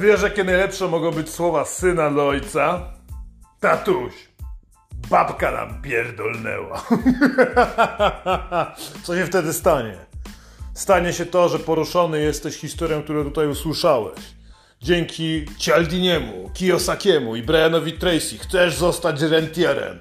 Wiesz, jakie najlepsze mogą być słowa syna do ojca? Tatuś, babka nam pierdolnęła. Co się wtedy stanie? Stanie się to, że poruszony jesteś historią, którą tutaj usłyszałeś. Dzięki Cialdiniemu, Kiyosakiemu i Brianowi Tracy chcesz zostać rentierem.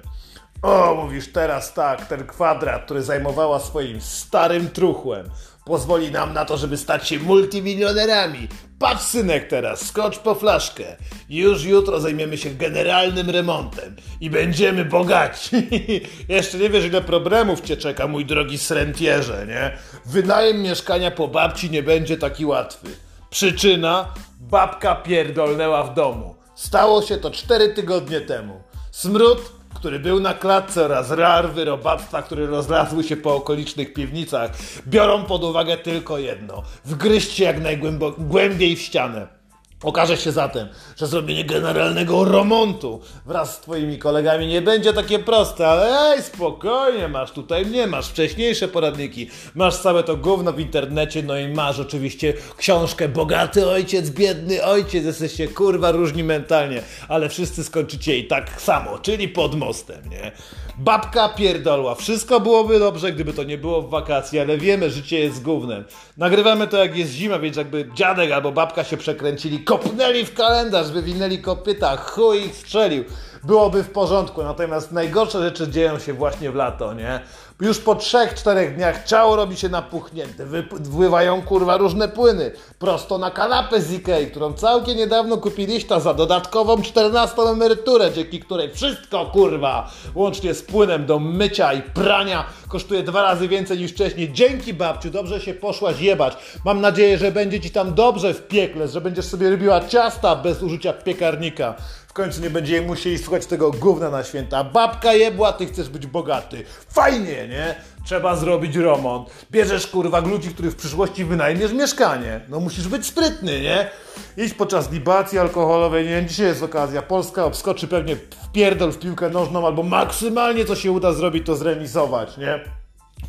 O, mówisz teraz tak, ten kwadrat, który zajmowała swoim starym truchłem, pozwoli nam na to, żeby stać się multimilionerami. Patrz synek teraz, skocz po flaszkę. Już jutro zajmiemy się generalnym remontem i będziemy bogaci. Jeszcze nie wiesz ile problemów cię czeka, mój drogi srentierze, nie? Wynajem mieszkania po babci nie będzie taki łatwy. Przyczyna? Babka pierdolnęła w domu. Stało się to cztery tygodnie temu. Smród który był na klatce oraz rarwy robactwa, które rozlazły się po okolicznych piwnicach, biorą pod uwagę tylko jedno. Wgryźcie jak najgłębiej w ścianę. Okaże się zatem, że zrobienie generalnego remontu wraz z twoimi kolegami nie będzie takie proste, ale ej, spokojnie, masz tutaj mnie, masz wcześniejsze poradniki, masz całe to gówno w internecie, no i masz oczywiście książkę Bogaty ojciec, biedny ojciec, jesteście kurwa różni mentalnie, ale wszyscy skończycie i tak samo, czyli pod mostem, nie? Babka pierdolła, wszystko byłoby dobrze, gdyby to nie było w wakacji, ale wiemy, życie jest gównem. Nagrywamy to jak jest zima, więc jakby dziadek albo babka się przekręcili, kopnęli w kalendarz, wywinęli kopyta, chuj strzelił. Byłoby w porządku, natomiast najgorsze rzeczy dzieją się właśnie w lato, nie? Już po 3-4 dniach ciało robi się napuchnięte, wypływają kurwa różne płyny, prosto na kanapę z Ikei, którą całkiem niedawno kupiliście za dodatkową 14 emeryturę, dzięki której wszystko kurwa, łącznie z płynem do mycia i prania, kosztuje dwa razy więcej niż wcześniej. Dzięki babciu, dobrze się poszłaś jebać. Mam nadzieję, że będzie ci tam dobrze w piekle, że będziesz sobie robiła ciasta bez użycia piekarnika. W końcu nie będziemy musieli słuchać tego gówna na święta. Babka jebła, ty chcesz być bogaty. Fajnie, nie? Trzeba zrobić remont. Bierzesz kurwa ludzi, których w przyszłości wynajmiesz mieszkanie. No musisz być sprytny, nie? Iść podczas libacji alkoholowej, nie dzisiaj jest okazja. Polska obskoczy pewnie w pierdol w piłkę nożną albo maksymalnie co się uda zrobić to zremisować, nie?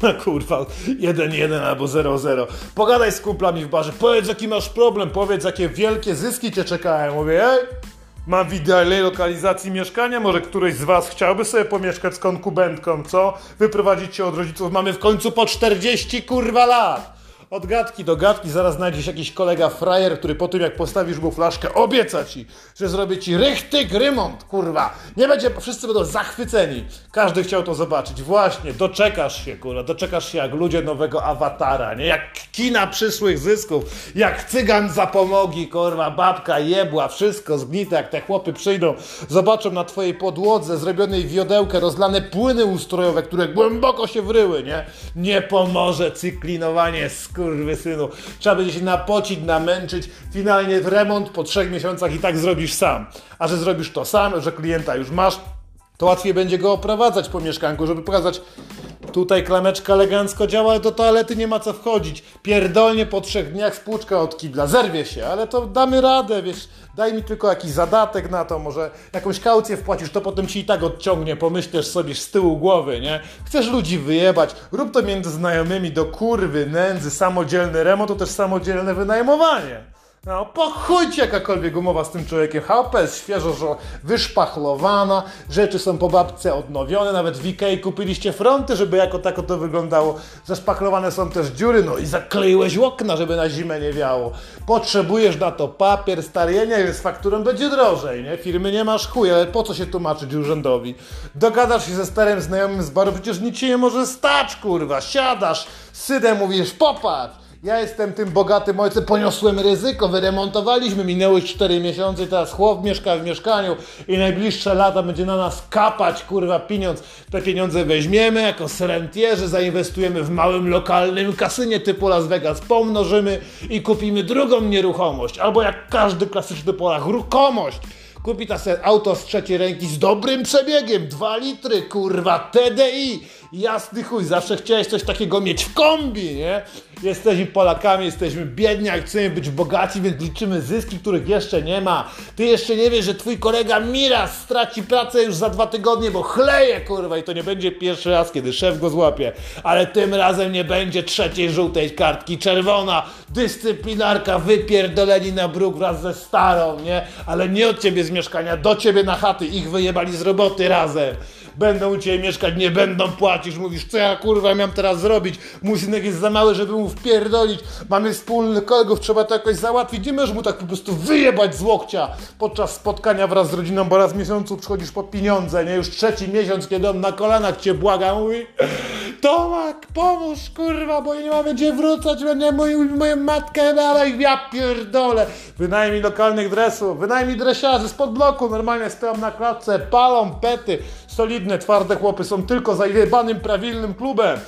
No kurwa, 1-1 albo 0-0. Pogadaj z kumplami w barze, powiedz jaki masz problem, powiedz jakie wielkie zyski cię czekają. Mówię, ej, Mam w idealnej lokalizacji mieszkania, może któryś z was chciałby sobie pomieszkać z konkubentką, co? Wyprowadzić się od rodziców, mamy w końcu po 40 kurwa lat! Od gadki do gadki zaraz znajdziesz jakiś kolega frajer, który po tym jak postawisz mu flaszkę obieca ci, że zrobi ci rychtyk remont, kurwa. Nie będzie, wszyscy będą zachwyceni. Każdy chciał to zobaczyć. Właśnie, doczekasz się, kurwa, doczekasz się jak ludzie nowego awatara, nie? Jak kina przyszłych zysków, jak cygan zapomogi, kurwa, babka jebła, wszystko zgnite, jak te chłopy przyjdą, zobaczą na twojej podłodze zrobionej wiodełkę rozlane płyny ustrojowe, które głęboko się wryły, nie? Nie pomoże cyklinowanie, skur synu. Trzeba będzie się napocić, namęczyć. Finalnie remont po trzech miesiącach i tak zrobisz sam. A że zrobisz to sam, że klienta już masz, to łatwiej będzie go oprowadzać po mieszkanku, żeby pokazać, tutaj klameczka elegancko działa, do toalety nie ma co wchodzić. Pierdolnie po trzech dniach spłuczka od kibla, zerwie się, ale to damy radę, wiesz, daj mi tylko jakiś zadatek na to, może jakąś kaucję wpłacisz, to potem ci i tak odciągnie, pomyślisz sobie z tyłu głowy, nie? Chcesz ludzi wyjebać, rób to między znajomymi do kurwy, nędzy, samodzielny remont, to też samodzielne wynajmowanie. No, pochujcie jakakolwiek umowa z tym człowiekiem. HP jest świeżo że wyszpachlowana, rzeczy są po babce odnowione, nawet w Ikei kupiliście fronty, żeby jako tako to wyglądało. Zaszpachlowane są też dziury, no i zakleiłeś okna, żeby na zimę nie wiało. Potrzebujesz na to papier, starienia, więc fakturą będzie drożej, nie? Firmy nie masz chuj, ale po co się tłumaczyć urzędowi? Dogadasz się ze starym znajomym z baru, przecież nic ci nie może stać, kurwa. Siadasz, synem mówisz, popatrz ja jestem tym bogatym ojcem, poniosłem ryzyko, wyremontowaliśmy, minęły 4 miesiące, teraz chłop mieszka w mieszkaniu i najbliższe lata będzie na nas kapać, kurwa, pieniądz. Te pieniądze weźmiemy jako serentierzy, zainwestujemy w małym lokalnym kasynie typu Las Vegas, pomnożymy i kupimy drugą nieruchomość. Albo jak każdy klasyczny Polak, ruchomość. Kupi ta auto z trzeciej ręki z dobrym przebiegiem, 2 litry, kurwa, TDI jasny chuj, zawsze chciałeś coś takiego mieć w kombi, nie? Jesteśmy Polakami, jesteśmy biedni, a chcemy być bogaci, więc liczymy zyski, których jeszcze nie ma. Ty jeszcze nie wiesz, że twój kolega Miras straci pracę już za dwa tygodnie, bo chleje, kurwa, i to nie będzie pierwszy raz, kiedy szef go złapie. Ale tym razem nie będzie trzeciej żółtej kartki, czerwona, dyscyplinarka, wypierdoleni na bruk wraz ze starą, nie? Ale nie od ciebie z mieszkania, do ciebie na chaty, ich wyjebali z roboty razem będą u Ciebie mieszkać, nie będą płacić. Mówisz, co ja kurwa miałem teraz zrobić? Mój synek jest za mały, żeby mu wpierdolić. Mamy wspólnych kolegów, trzeba to jakoś załatwić. Nie możesz mu tak po prostu wyjebać z łokcia podczas spotkania wraz z rodziną, bo raz w miesiącu przychodzisz po pieniądze, nie? Już trzeci miesiąc, kiedy on na kolanach Cię błaga, mówi Tomak, pomóż kurwa, bo nie mam gdzie wrócać, będę moją, moją matkę dalej, ja pierdolę. Wynajmij lokalnych dresów, wynajmij dresiarzy spod bloku, normalnie stoją na klatce, palą pety, solidne, twarde chłopy są tylko zajebanym, prawilnym klubem.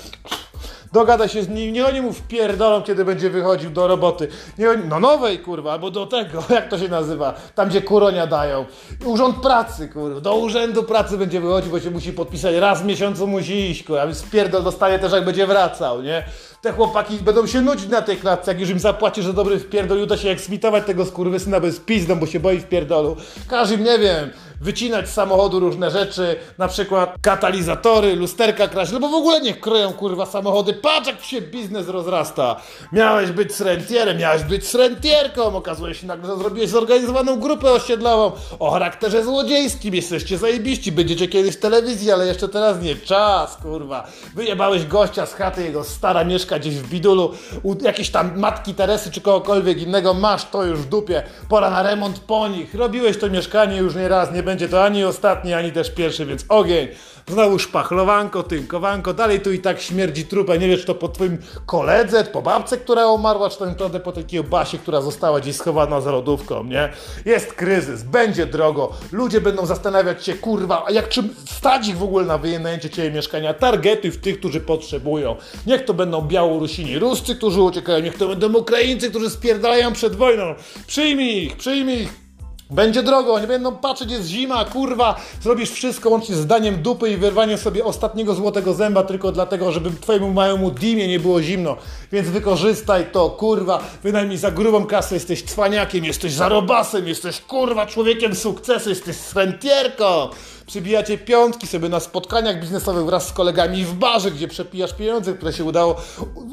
Dogada się z nim, nie oni mu wpierdolą, kiedy będzie wychodził do roboty. Nie oni, no nowej kurwa, albo do tego, jak to się nazywa, tam gdzie kuronia dają. Urząd pracy kurwa, do urzędu pracy będzie wychodził, bo się musi podpisać, raz w miesiącu musi iść kurwa, więc wpierdol dostanie też jak będzie wracał, nie? Te chłopaki będą się nudzić na tej klatce, jak już im zapłacisz za dobry wpierdol, uda się eksmitować tego skurwysyna bez pizdą, bo się boi wpierdolu. Każ im, nie wiem, wycinać z samochodu różne rzeczy, na przykład katalizatory, lusterka kraść, no bo w ogóle niech kroją kurwa samochody. Patrz jak się biznes rozrasta. Miałeś być srentierem, miałeś być srentierką, okazuje się nagle, że zrobiłeś zorganizowaną grupę osiedlową. O charakterze złodziejskim, jesteście zajebiści, będziecie kiedyś w telewizji, ale jeszcze teraz nie. Czas, kurwa. Wyjebałeś gościa z chaty, jego stara mieszka gdzieś w bidulu, u jakiejś tam matki Teresy czy kogokolwiek innego, masz to już w dupie, pora na remont po nich, robiłeś to mieszkanie już nie raz, nie będzie to ani ostatni, ani też pierwszy, więc ogień. Znowu szpachlowanko, tynkowanko, dalej tu i tak śmierdzi trupę. Nie wiesz, to po twoim koledze, po babce, która umarła, czy naprawdę po takiej basie, która została gdzieś schowana za lodówką, nie? Jest kryzys, będzie drogo, ludzie będą zastanawiać się, kurwa, a jak czym stać ich w ogóle na wynajęcie ciebie mieszkania? Targetuj w tych, którzy potrzebują. Niech to będą Białorusini, Ruscy, którzy uciekają, niech to będą Ukraińcy, którzy spierdalają przed wojną. Przyjmij ich, przyjmij ich. Będzie drogo, nie będą patrzeć, jest zima, kurwa, zrobisz wszystko łącznie z daniem dupy i wyrwaniem sobie ostatniego złotego zęba tylko dlatego, żeby twojemu małemu dimie nie było zimno. Więc wykorzystaj to, kurwa, wynajmij za grubą kasę, jesteś cwaniakiem, jesteś zarobasem, jesteś kurwa człowiekiem sukcesu, jesteś srentierką przybijacie piątki sobie na spotkaniach biznesowych wraz z kolegami w barze, gdzie przepijasz pieniądze, które się udało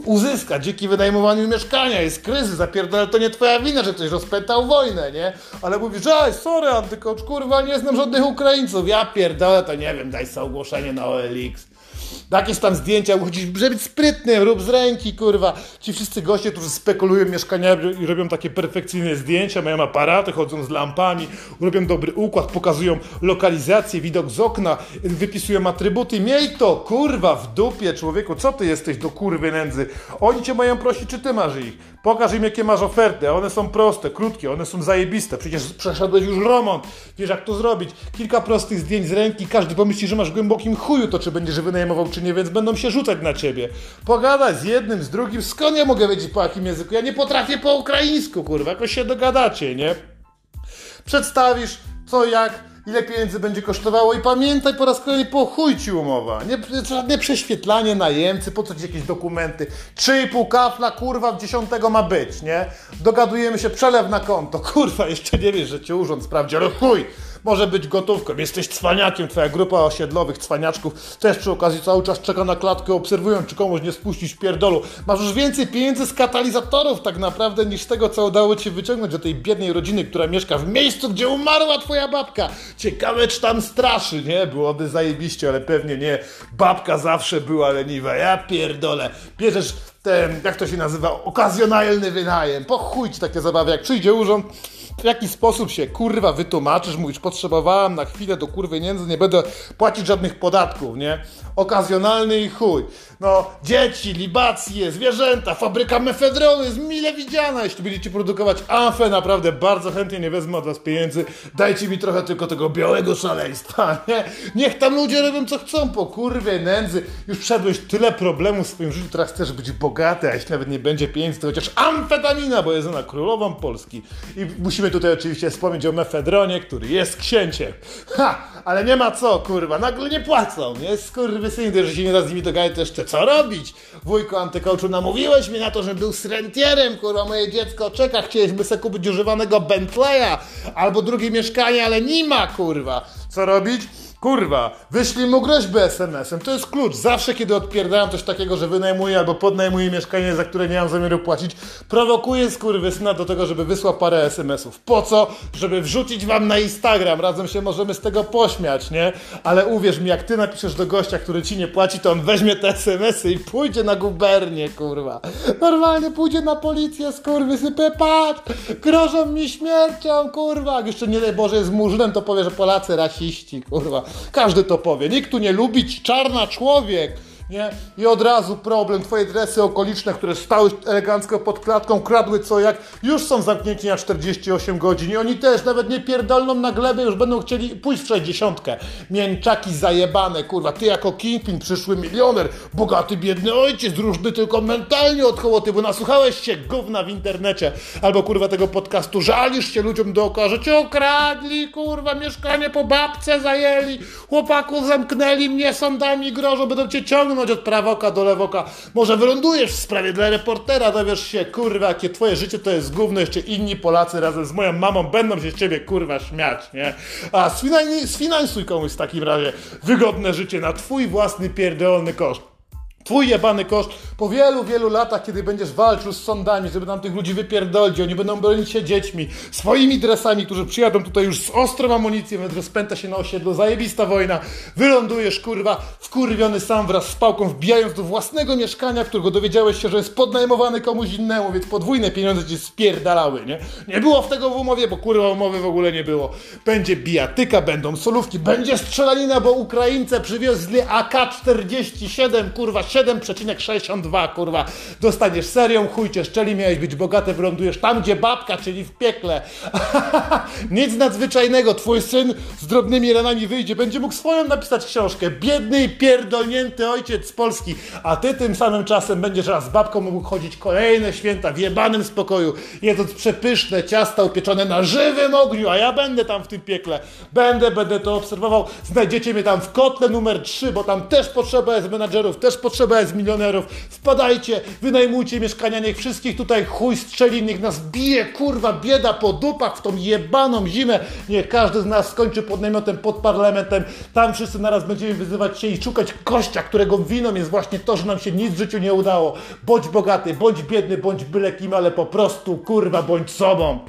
uzyskać dzięki wynajmowaniu mieszkania. Jest kryzys, zapierdolę, to nie twoja wina, że ktoś rozpętał wojnę, nie? Ale mówisz, że sorry antykocz, kurwa, nie znam żadnych Ukraińców. Ja pierdolę, to nie wiem, daj sobie ogłoszenie na OLX jakieś tam zdjęcia, uchodzić, żeby być sprytny, rób z ręki, kurwa. Ci wszyscy goście, którzy spekulują mieszkaniami i robią takie perfekcyjne zdjęcia, mają aparaty, chodzą z lampami, robią dobry układ, pokazują lokalizację, widok z okna, wypisują atrybuty. Miej to, kurwa, w dupie, człowieku, co ty jesteś do kurwy nędzy? Oni cię mają prosić, czy ty masz ich? Pokaż im, jakie masz oferty. One są proste, krótkie, one są zajebiste. Przecież przeszedłeś już remont, wiesz jak to zrobić. Kilka prostych zdjęć z ręki, każdy pomyśli, że masz w głębokim chuju to, czy będziesz wynajmował, czy nie, więc będą się rzucać na ciebie. Pogadaj z jednym, z drugim. Skąd ja mogę wiedzieć po jakim języku? Ja nie potrafię po ukraińsku, kurwa. Jakoś się dogadacie, nie? Przedstawisz co, jak ile pieniędzy będzie kosztowało i pamiętaj po raz kolejny, po chuj ci umowa. Nie, żadne prześwietlanie najemcy, po co ci jakieś dokumenty. 3,5 kafla, kurwa, w dziesiątego ma być, nie? Dogadujemy się, przelew na konto. Kurwa, jeszcze nie wiesz, że cię urząd sprawdzi, ale chuj! Może być gotówką. Jesteś cwaniakiem, twoja grupa osiedlowych cwaniaczków też przy okazji cały czas czeka na klatkę, obserwują, czy komuś nie spuścić pierdolu. Masz już więcej pieniędzy z katalizatorów tak naprawdę niż tego, co udało ci wyciągnąć do tej biednej rodziny, która mieszka w miejscu, gdzie umarła twoja babka. Ciekawe, czy tam straszy, nie? Byłoby zajebiście, ale pewnie nie. Babka zawsze była leniwa. Ja pierdolę. Bierzesz ten, jak to się nazywa, okazjonalny wynajem. Po chuj ci takie zabawy, jak przyjdzie urząd w jaki sposób się kurwa wytłumaczysz, mówisz, potrzebowałam na chwilę do kurwy pieniędzy, nie będę płacić żadnych podatków, nie? Okazjonalny i chuj. No, dzieci, libacje, zwierzęta, fabryka mefedronu jest mile widziana. Jeśli będziecie produkować amfę, naprawdę bardzo chętnie nie wezmę od was pieniędzy. Dajcie mi trochę tylko tego białego szaleństwa, nie? Niech tam ludzie robią co chcą, po kurwie nędzy. Już przeszedłeś tyle problemów w swoim życiu, teraz chcesz być bogaty, a jeśli nawet nie będzie pieniędzy, to chociaż amfetamina, bo jest ona królową Polski. I musimy tutaj oczywiście wspomnieć o mefedronie, który jest księciem. Ha! Ale nie ma co, kurwa, nagle nie płacą, nie? Skurwy skurwysyny, że się nie da z nimi dogadać, to jeszcze co robić? Wujku antykołczu, namówiłeś mnie na to, że był z rentierem, kurwa, moje dziecko czeka, chcieliśmy sobie kupić używanego Bentleya albo drugie mieszkanie, ale nie ma, kurwa. Co robić? Kurwa, wyślij mu groźbę SMS-em. To jest klucz. Zawsze, kiedy odpierdalam coś takiego, że wynajmuję albo podnajmuję mieszkanie, za które nie mam zamiaru płacić, prowokuję skurwysyna do tego, żeby wysłał parę SMS-ów. Po co? Żeby wrzucić wam na Instagram. Razem się możemy z tego pośmiać, nie? Ale uwierz mi, jak ty napiszesz do gościa, który ci nie płaci, to on weźmie te SMS-y i pójdzie na gubernię, kurwa. Normalnie pójdzie na policję, skurwysypę, patrz! Grożą mi śmiercią, kurwa! Jak jeszcze nie daj Boże jest murzynem, to powie, że Polacy rasiści, kurwa. Każdy to powie. Nikt tu nie lubi, czarna człowiek. Nie? I od razu problem. Twoje dresy okoliczne, które stały elegancko pod klatką, kradły co jak, już są zamknięci na 48 godzin. I oni też nawet nie pierdolną na glebę, już będą chcieli pójść w 60. Mięczaki zajebane, kurwa. Ty jako kingpin, przyszły milioner, bogaty, biedny ojciec, różny tylko mentalnie od hołoty, bo nasłuchałeś się gówna w internecie. Albo kurwa tego podcastu, żalisz się ludziom dookoła, że cię okradli, kurwa, mieszkanie po babce zajęli, chłopaku zamknęli mnie sądami, grożą, będą cię ciągnąć od prawoka do lewoka. Może wylądujesz w sprawie dla reportera, dowiesz się, kurwa, jakie twoje życie to jest gówno, jeszcze inni Polacy razem z moją mamą będą się z ciebie, kurwa, śmiać, nie? A sfinansuj, komuś w takim razie wygodne życie na twój własny pierdolony koszt. Twój jebany koszt po wielu, wielu latach, kiedy będziesz walczył z sądami, żeby tam tych ludzi wypierdolić, oni będą bronić się dziećmi, swoimi dresami, którzy przyjadą tutaj już z ostrą amunicją, więc rozpęta się na osiedlu, zajebista wojna, wylądujesz, kurwa, wkurwiony sam wraz z pałką, wbijając do własnego mieszkania, którego dowiedziałeś się, że jest podnajmowany komuś innemu, więc podwójne pieniądze ci spierdalały, nie? Nie było w tego w umowie, bo kurwa umowy w ogóle nie było. Będzie bijatyka, będą solówki, będzie strzelanina, bo Ukraińcy przywiozli AK-47, kurwa, 7,62 kurwa. Dostaniesz serią, chuj cię szczeli, miałeś być bogaty, wylądujesz tam, gdzie babka, czyli w piekle. Nic nadzwyczajnego, twój syn z drobnymi ranami wyjdzie, będzie mógł swoją napisać książkę. Biedny i pierdolnięty ojciec z Polski, a ty tym samym czasem będziesz raz z babką mógł chodzić kolejne święta w jebanym spokoju, jedząc przepyszne ciasta upieczone na żywym ogniu, a ja będę tam w tym piekle. Będę, będę to obserwował. Znajdziecie mnie tam w kotle numer 3, bo tam też potrzeba jest menadżerów, też potrzeba jest milionerów. Wpadajcie, wynajmujcie mieszkania, niech wszystkich tutaj chuj strzeli, niech nas bije, kurwa, bieda po dupach w tą jebaną zimę. Niech każdy z nas skończy pod namiotem, pod parlamentem. Tam wszyscy naraz będziemy wyzywać się i szukać kościa, którego winą jest właśnie to, że nam się nic w życiu nie udało. Bądź bogaty, bądź biedny, bądź byle kim, ale po prostu, kurwa, bądź sobą.